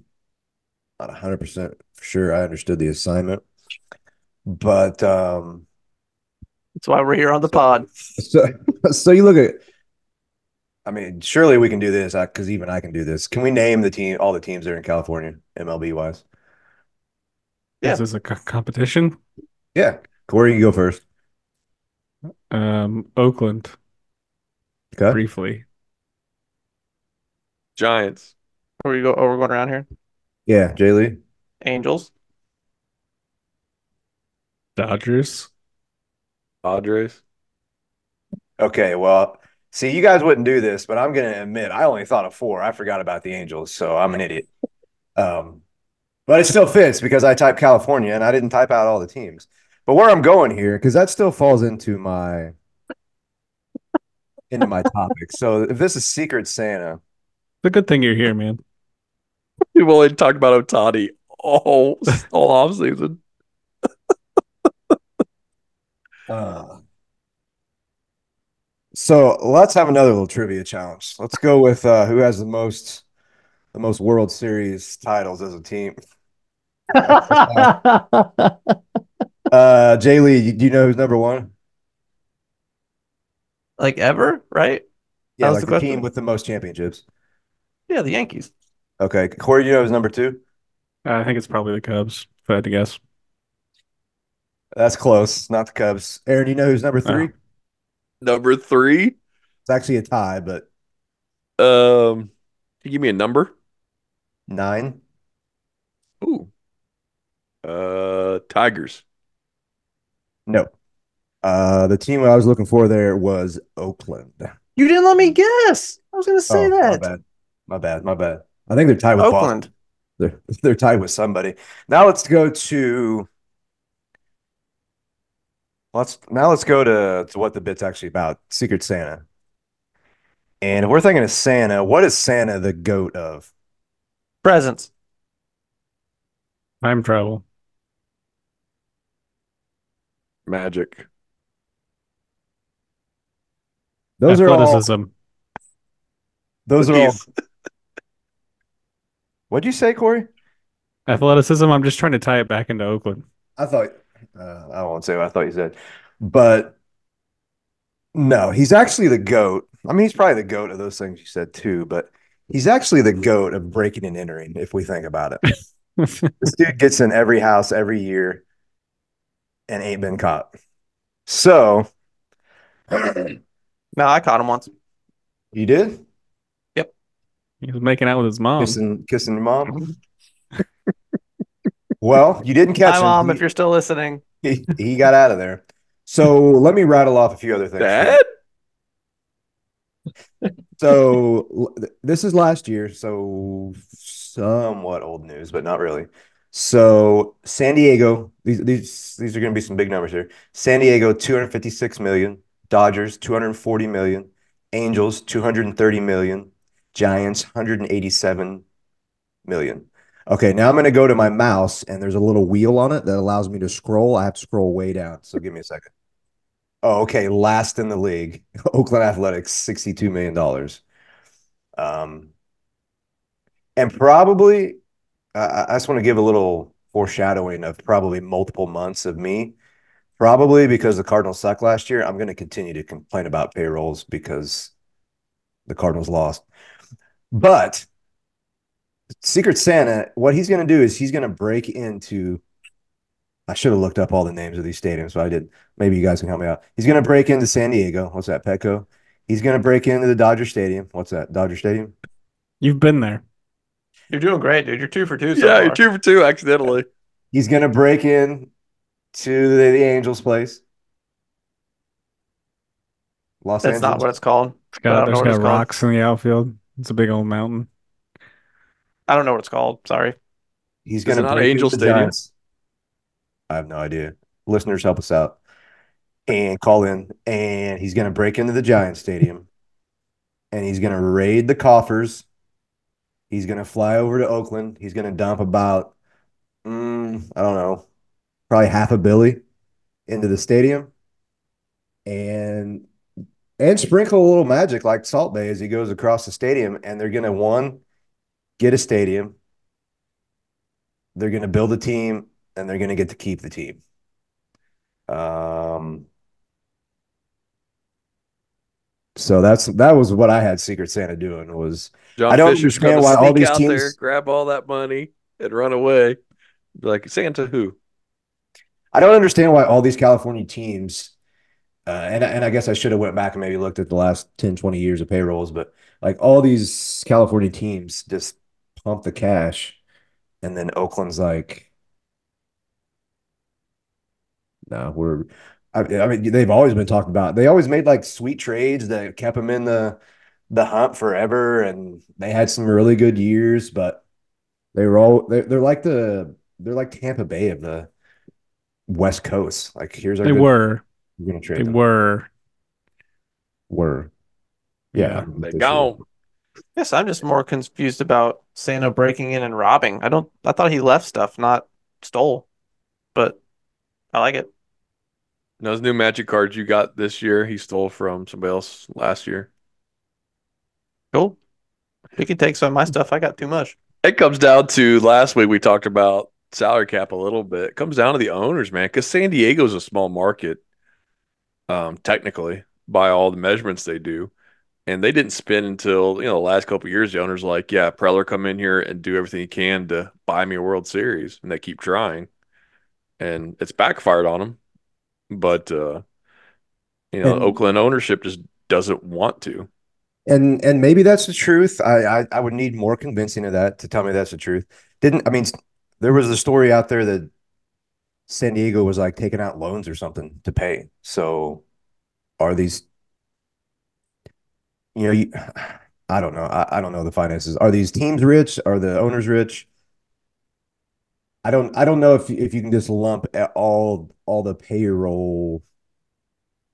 Not 100% sure I understood the assignment. But um That's why we're here on the pod. So, so you look at. I mean, surely we can do this because even I can do this. Can we name the team, all the teams that are in California, MLB wise? Yeah. Is this a co- competition? Yeah, Corey, you go first. Um, Oakland, Okay. briefly. Giants. Where we go? Oh, we're going around here. Yeah, Jay Lee. Angels. Dodgers. Padres. Okay, well, see, you guys wouldn't do this, but I'm going to admit I only thought of four. I forgot about the Angels, so I'm an idiot. Um, but it still fits because I typed California and I didn't type out all the teams. But where I'm going here, because that still falls into my into my topic. So if this is Secret Santa, It's a good thing you're here, man. We've only talked about Ohtani all all off season. Uh, so let's have another little trivia challenge. Let's go with uh, who has the most the most World Series titles as a team. [LAUGHS] Uh, Jay Lee, do you know who's number one? like ever, right? Yeah, was like the the, team with the most championships. Yeah, the Yankees. Okay, Corey, you know who's number two? I think it's probably the Cubs, if I had to guess. That's close. Not the Cubs. Aaron, you know who's number three? Number three. It's actually a tie, but Um, can you give me a number? nine. Ooh. Uh, Tigers. No. Uh, the team I was looking for there was Oakland. You didn't let me guess. I was going to say Oh, my that. bad. My bad. My bad. I think they're tied with Boston. Oakland. They're they're tied with somebody. Now let's go to let's now let's go to, to what the bit's actually about. Secret Santa. And if we're thinking of Santa, what is Santa the goat of? Presents. Time travel. Magic. Those are all Athleticism. those are all Jeez. what'd you say, Corey? Athleticism. I'm just trying to tie it back into Oakland. I thought Uh, I won't say what I thought you said, but no, he's actually the goat. I mean, he's probably the goat of those things you said too, but he's actually the goat of breaking and entering. If we think about it, [LAUGHS] this dude gets in every house every year and ain't been caught. So [CLEARS THROAT] No, I caught him once. you did Yep. he was making out with his mom. kissing kissing your mom. [LAUGHS] well, you didn't catch Hi, him. mom, He- if you're still listening. He, he got out of there. So let me rattle off a few other things. Dad? So this is last year, so somewhat old news, but not really. So San Diego, these these these are going to be some big numbers here. San Diego 256 million, Dodgers 240 million, Angels 230 million, Giants 187 million. Okay, now I'm going to go to my mouse and there's a little wheel on it that allows me to scroll. I have to scroll way down, so give me a second. Oh, okay. Last in the league, [LAUGHS] Oakland Athletics, $62 million. Um, and probably, I I just want to give a little foreshadowing of probably multiple months of me. Probably because the Cardinals sucked last year, I'm going to continue to complain about payrolls because the Cardinals lost. But Secret Santa, what he's going to do is he's going to break into. I should have looked up all the names of these stadiums, but I did. Maybe you guys can help me out. He's going to break into San Diego. What's that, Petco? He's going to break into the Dodger Stadium. What's that, Dodger Stadium? You've been there. You're doing great, dude. You're two for two so Yeah, far. you're two for two accidentally. He's going to break in to the, the Angels' place. Los That's not what it's called. It's I got, don't know there's what it's got called. rocks in the outfield. It's a big old mountain. I don't know what it's called. Sorry. He's going to not break Angel Stadium? Giants. I have no idea. Listeners, help us out and call in. And he's going to break into the Giants Stadium, and he's going to raid the coffers. He's going to fly over to Oakland. He's going to dump about, mm, I don't know, probably half a billy into the stadium, and and sprinkle a little magic like Salt Bae as he goes across the stadium. And they're going to one get a stadium. They're going to build a team, and they're going to get to keep the team. Um, So that's that was what I had Secret Santa doing was John I don't Fisher's understand why all these out there, teams- grab all that money, and run away. Like Santa, who? I don't understand why all these California teams uh, and and I guess I should have went back and maybe looked at the last 10 20 years of payrolls but like all these California teams just pump the cash and then Oakland's like no we're I, I mean they've always been talking about they always made like sweet trades that kept them in the the hunt forever and they had some really good years but they were all they're, they're like the they're like Tampa Bay of the West Coast like here's our They good- were. we're gonna trade They them. were. Were. Yeah. They this gone. Yes, I'm just more confused about Santa breaking in and robbing. I don't. I thought he left stuff, not stole. But I like it. Those new magic cards you got this year, he stole from somebody else last year. Cool. He can take some of my stuff. I got too much. It comes down to last week we talked about salary cap a little bit. It comes down to the owners, man, because San Diego's a small market, um, technically by all the measurements they do, and they didn't spend until you know the last couple of years. The owners like, yeah, Preller come in here and do everything he can to buy me a World Series, and they keep trying, and it's backfired on them. But uh, you know, And- Oakland ownership just doesn't want to. And and maybe that's the truth. I, I I would need more convincing of that to tell me that's the truth. Didn't I mean there was a story out there that San Diego was like taking out loans or something to pay. So are these you know you, I don't know. I, I don't know the finances. Are these teams rich? Are the owners rich? I don't I don't know if if you can just lump all all the payroll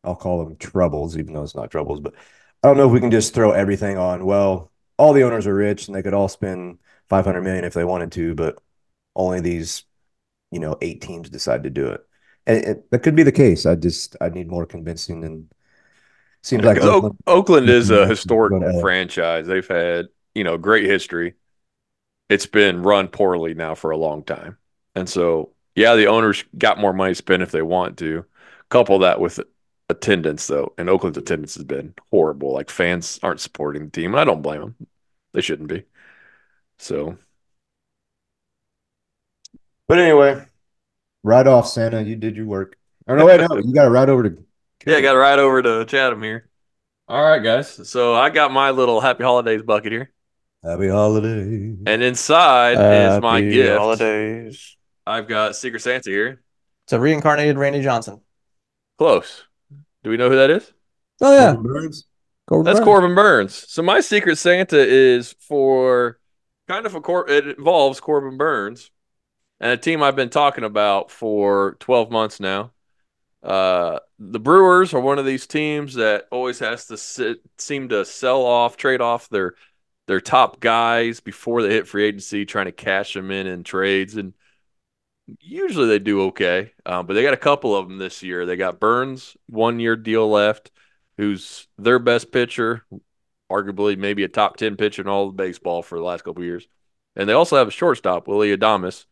I'll call them troubles, even though it's not troubles, but I don't know if we can just throw everything on. Well, all the owners are rich and they could all spend 500 million if they wanted to, but only these, you know, eight teams decide to do it. And it, that could be the case. I just I need more convincing and seems like Oakland, Oakland is a historic Go to LA. franchise. They've had, you know, great history. It's been run poorly now for a long time. And so, yeah, the owners got more money to spend if they want to. Couple that with attendance, though. And Oakland's attendance has been horrible. Like fans aren't supporting the team. And I don't blame them. They shouldn't be. So, but anyway, right off Santa, you did your work. Oh no, wait, no, you got to ride over to yeah, I got to ride over to Chatham here. All right, guys. So I got my little happy holidays bucket here. Happy holidays. And inside is my gift. Happy gift. Holidays. I've got Secret Santa here. It's a reincarnated Randy Johnson. Close. Do we know who that is? Oh yeah, Corbin Burnes. Corbin That's Burnes. Corbin Burnes. So my Secret Santa is for kind of a cor- it involves Corbin Burnes and a team I've been talking about for 12 months now. Uh, the Brewers are one of these teams that always has to sit, seem to sell off, trade off their their top guys before they hit free agency, trying to cash them in in trades, and usually they do okay. Um, but they got a couple of them this year. They got Burnes, one year deal left, who's their best pitcher, arguably maybe a top 10 pitcher in all of baseball for the last couple years. And they also have a shortstop, Willy Adames,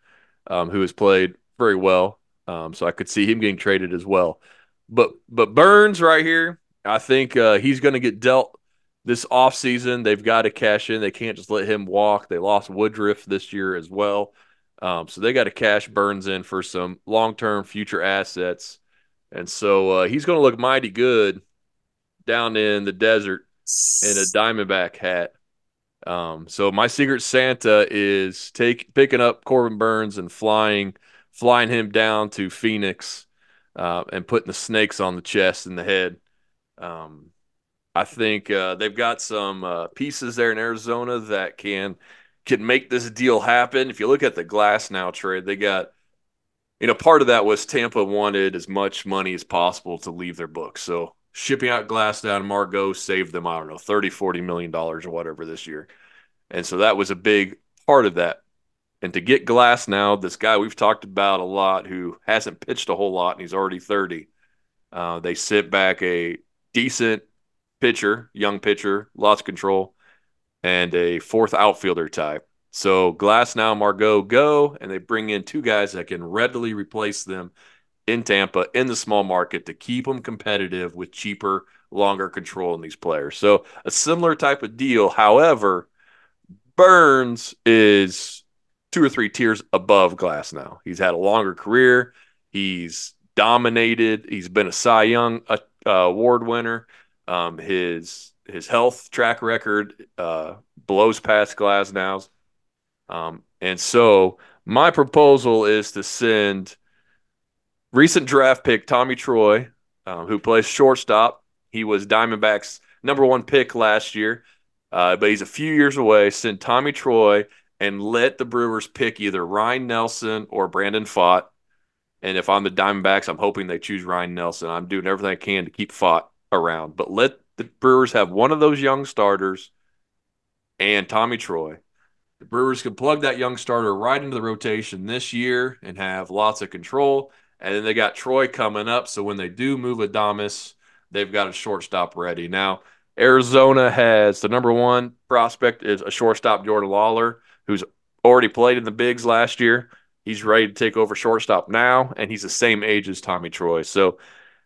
um, who has played very well. Um, so I could see him getting traded as well. But but Burnes right here, I think uh, he's going to get dealt this offseason. They've got to cash in. They can't just let him walk. They lost Woodruff this year as well. Um, so they got to cash Burnes in for some long term future assets. And so uh, he's going to look mighty good down in the desert in a Diamondback hat. Um, so my secret Santa is take picking up Corbin Burnes and flying flying him down to Phoenix uh, and putting the snakes on the chest and the head. Um, I think uh, they've got some uh, pieces there in Arizona that can can make this deal happen. If you look at the Glasnow trade, they got you know part of that was Tampa wanted as much money as possible to leave their books. So shipping out Glass down Margot saved them I don't know 30 40 million dollars or whatever this year. And so that was a big part of that. And to get Glasnow, this guy we've talked about a lot who hasn't pitched a whole lot and he's already 30. Uh, they sit back a decent pitcher, young pitcher, lots of control, and a fourth outfielder type. So Glasnow, Margot go, and they bring in two guys that can readily replace them in Tampa in the small market to keep them competitive with cheaper longer control in these players. So a similar type of deal. However, Burnes is two or three tiers above Glasnow. He's had a longer career. He's dominated. He's been a Cy Young uh, award winner. Um, his his health track record uh, blows past Glasnow's. Um, and so my proposal is to send recent draft pick Tommy Troy, um, who plays shortstop. He was Diamondbacks' number one pick last year, uh, but he's a few years away. Send Tommy Troy and let the Brewers pick either Ryan Nelson or Brandon Pfaadt. And if I'm the Diamondbacks, I'm hoping they choose Ryan Nelson. I'm doing everything I can to keep Pfaadt around, but let the Brewers have one of those young starters and Tommy Troy. The Brewers can plug that young starter right into the rotation this year and have lots of control. And then they got Troy coming up. So when they do move Adames, they've got a shortstop ready. Now, Arizona has the number one prospect is a shortstop, Jordan Lawlar, who's already played in the bigs last year. He's ready to take over shortstop now, and he's the same age as Tommy Troy. So,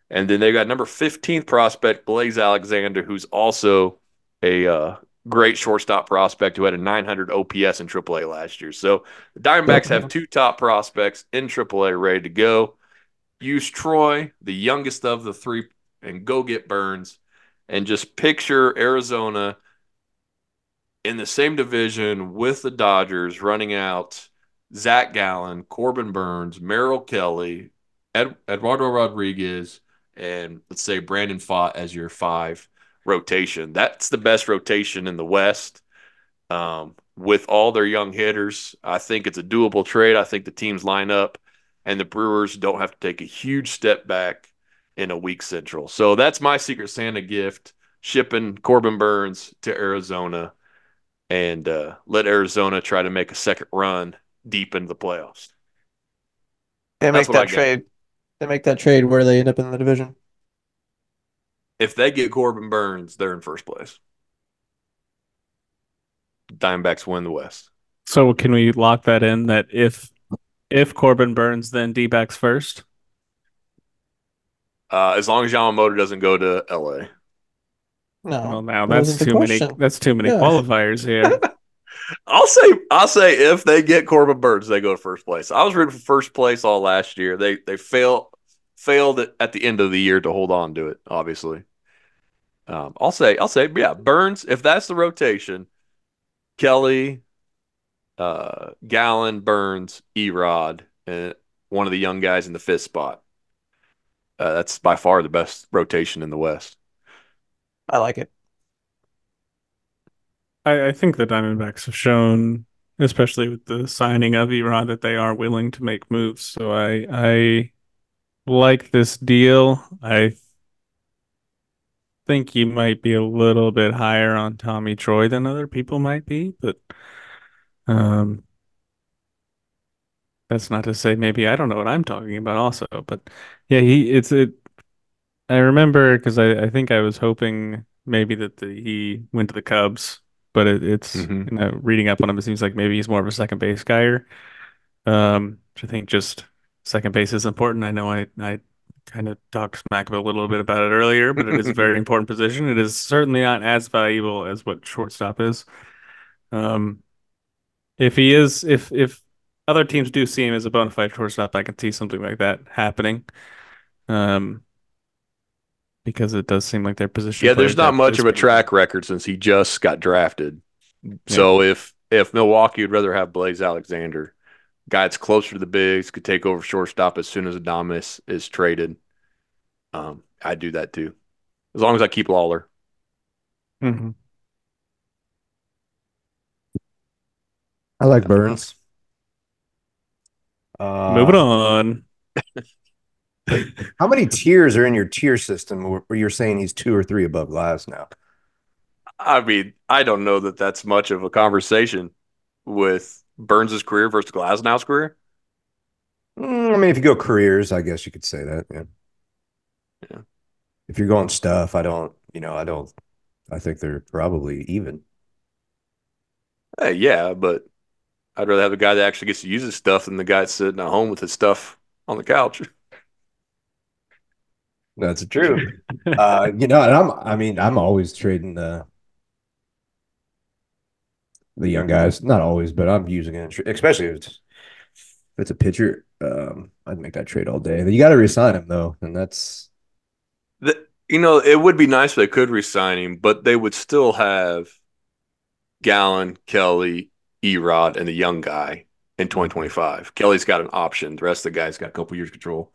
and then they got number 15th prospect, Blaze Alexander, who's also a uh, great shortstop prospect who had a 900 OPS in AAA last year. So the Diamondbacks have two top prospects in AAA ready to go. Use Troy, the youngest of the three, and go get Burnes. And just picture Arizona in the same division with the Dodgers running out Zach Gallen, Corbin Burnes, Merrill Kelly, Ed, Eduardo Rodriguez, and let's say Brandon Pfaadt as your five rotation. That's the best rotation in the West. Um, with all their young hitters, I think it's a doable trade. I think the teams line up, and the Brewers don't have to take a huge step back in a weak Central. So that's my Secret Santa gift: shipping Corbin Burnes to Arizona, and uh, let Arizona try to make a second run deep into the playoffs. They make that trade. They make that trade where they end up in the division if they get Corbin Burnes, they're in first place. Diamondbacks win the West. So can we lock that in that if if Corbin Burnes, then D backs first? Uh, as long as Yamamoto doesn't go to LA. No. Well, now that's too many. That's too many yeah. qualifiers here. [LAUGHS] I'll say I'll say if they get Corbin Burnes, they go to first place. I was rooting for first place all last year. They they fail failed at the end of the year to hold on to it. Obviously, um, I'll say I'll say yeah, Burnes. If that's the rotation, Kelly, uh, Gallen, Burnes, Erod, and one of the young guys in the fifth spot. Uh, that's by far the best rotation in the West. I like it. I, I think the Diamondbacks have shown, especially with the signing of Erod, that they are willing to make moves. So I I like this deal. I think you might be a little bit higher on Tommy Troy than other people might be, but um that's not to say maybe I don't know what I'm talking about also, but yeah, he it's it I remember because I, I think I was hoping maybe that the, he went to the Cubs, but it, it's mm-hmm. you know reading up on him, it seems like maybe he's more of a second base guy. Um, which I think just second base is important. I know I I kind of talked smack a little bit about it earlier, but it is a very [LAUGHS] important position. It is certainly not as valuable as what shortstop is. Um, if he is, if if other teams do see him as a bona fide shortstop, I can see something like that happening. Um, because it does seem like their position. Yeah, there's not much of a track record since he just got drafted. So if if Milwaukee would rather have Blaze Alexander, guy that's closer to the bigs, could take over shortstop as soon as Adames is traded. Um, I do that too, as long as I keep Lawlar. Mm-hmm. I like Burnes. Uh, Moving on. [LAUGHS] how many tiers are in your tier system where you're saying he's two or three above Glasnow? I mean, I don't know that that's much of a conversation with Burnes' career versus Glasnow's career? Mm, I mean, if you go careers, I guess you could say that. Yeah. Yeah. If you're going stuff, I don't, you know, I don't, I think they're probably even. Hey, yeah, but I'd rather have the guy that actually gets to use his stuff than the guy sitting at home with his stuff on the couch. [LAUGHS] That's true. [LAUGHS] uh, you know, and I'm I mean, I'm always trading the the young guys. Not always, but I'm using it, especially if it's, if it's a pitcher. Um, I'd make that trade all day. You got to resign him though, and that's The, you know, it would be nice if they could resign him, but they would still have Gallen, Kelly, Erod, and the young guy in 2025. Kelly's got an option. The rest of the guys got a couple years control.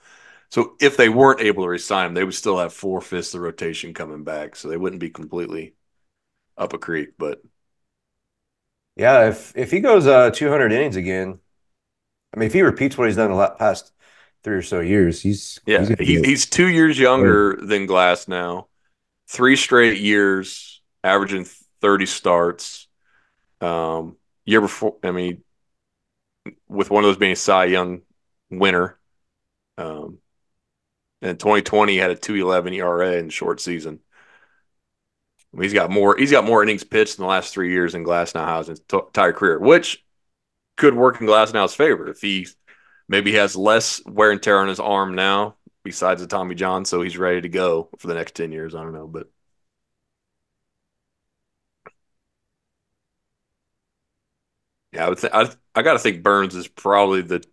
So if they weren't able to resign him, they would still have four fifths of the rotation coming back. So they wouldn't be completely up a creek. But yeah. If if he goes uh 200 innings again, I mean, if he repeats what he's done the past three or so years, he's yeah, he's he, he's two years younger than Glasnow. Three straight years, averaging 30 starts. Um, year before, I mean, with one of those being Cy Young winner. Um, and in 2020 he had a 2.11 ERA in short season. He's got more. He's got more innings pitched in the last three years than Glasnow has in his t- entire career, which could work in Glasnow's favor if he maybe has less wear and tear on his arm now, besides the Tommy John, so he's ready to go for the next 10 years. I don't know, but yeah, I would think I I got to think Burnes is probably the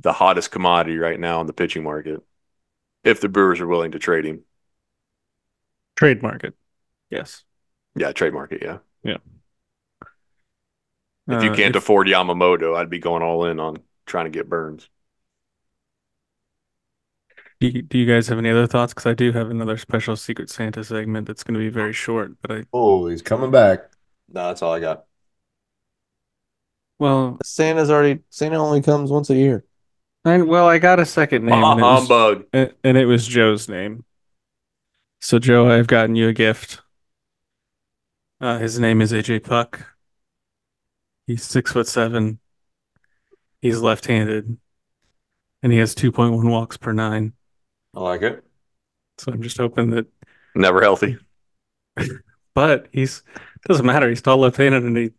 the hottest commodity right now in the pitching market if the Brewers are willing to trade him. Trade market. Yes. Yeah, trade market. Yeah, Yeah. if you Uh, can't afford Yamamoto, I'd be going all in on trying to get Burnes. Do you, do you guys have any other thoughts? Because I do have another special Secret Santa segment that's going to be very short. But I, oh, he's coming back. No, that's all I got. well, Santa's already Santa only comes once a year. I, well, I got a second name, and it was, Humbug. and and it was Joe's name. So, Joe, I've gotten you a gift. Uh, his name is AJ Puk. He's six foot seven. He's left-handed, and he has 2.1 walks per nine. I like it. So I'm just hoping that, Never healthy. [LAUGHS] but he's doesn't matter. He's tall left-handed, and he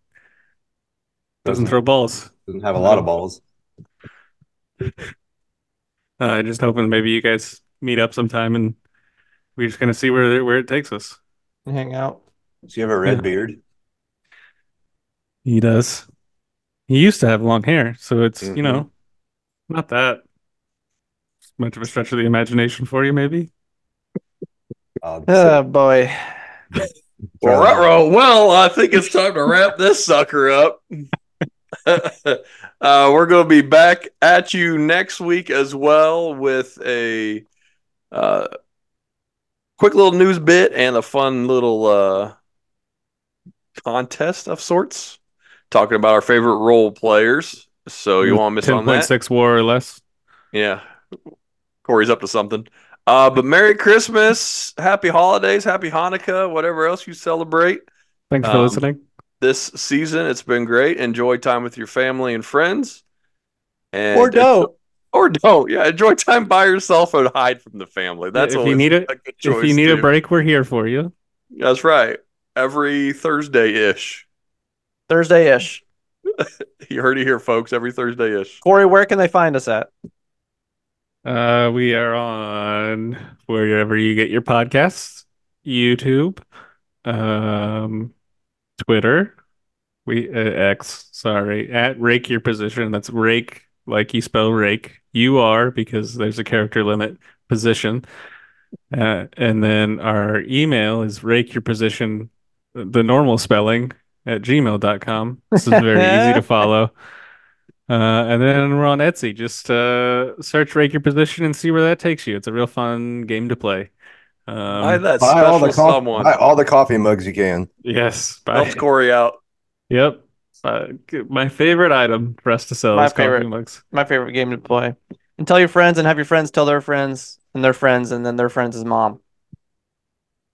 Doesn't, throw balls. doesn't have a lot of balls. [LAUGHS] Uh, I just hoping maybe you guys meet up sometime, and we're just gonna see where where it takes us. Hang out. Does he have a red Yeah. beard? He does. He used to have long hair, so it's, you Mhm. know, not that much of a stretch of the imagination for you, maybe. Uh, Oh boy. [LAUGHS] Well, well, I think it's time to wrap this sucker up. [LAUGHS] uh, we're going to be back at you next week as well with a uh, quick little news bit and a fun little uh, contest of sorts, talking about our favorite role players. So you want to miss on that? 10.6 war or less. Yeah. Corey's up to something. Uh, but Merry Christmas, Happy Holidays, Happy Hanukkah, whatever else you celebrate Thanks for Um, listening. This season. It's been great. Enjoy time with your family and friends. And Or don't. Or don't. Yeah, enjoy time by yourself and hide from the family. That's if you need it, a good choice. if you need a break, we're here for you. That's right. Every Thursday ish. Thursday ish. [LAUGHS] You heard it here, folks. Every Thursday ish. Corey, where can they find us at? Uh, we are on wherever you get your podcasts, YouTube, um, Twitter, we uh, X, sorry, at Rake Your Position. That's Rake, like you spell Rake. You are because there's a character limit position. Uh, and then our email is Rake Your Position, the normal spelling at gmail.com. This is very easy to [LAUGHS] follow. Uh, and then we're on Etsy. Just uh, search Rake Your Position and see where that takes you. It's a real fun game to play. Buy Um, that buy all special the coffee, someone. buy all the coffee mugs you can. yes. Bye. Helps Corey out. Yep. Uh, my favorite item for us to sell My is coffee favorite. mugs. My favorite game to play. And tell your friends and have your friends tell their friends and their friends and then their friends' is mom.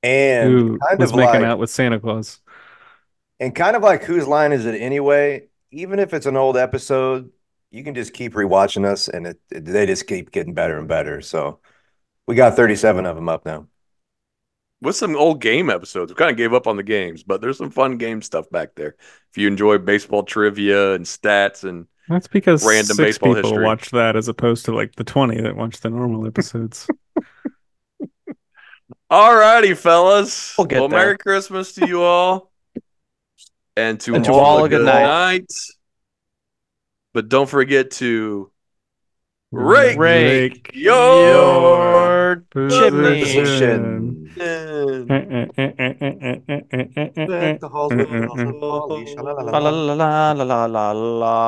And Who kind was of making like, out with Santa Claus? and kind of like whose line is it anyway? Even if it's an old episode, you can just keep rewatching us, and it, it- they just keep getting better and better. So we got 37 of them up now. With some old game episodes. We kind of gave up on the games, but there's some fun game stuff back there. If you enjoy baseball trivia and stats, and That's because Random six baseball people history. watch that as opposed to like the 20 that watch the normal [LAUGHS] episodes. All righty, fellas. We'll get well. Merry Christmas to you all. And to, And to all, all a a good good night. night. But don't forget to rake, Rake your your chimney. Position. La la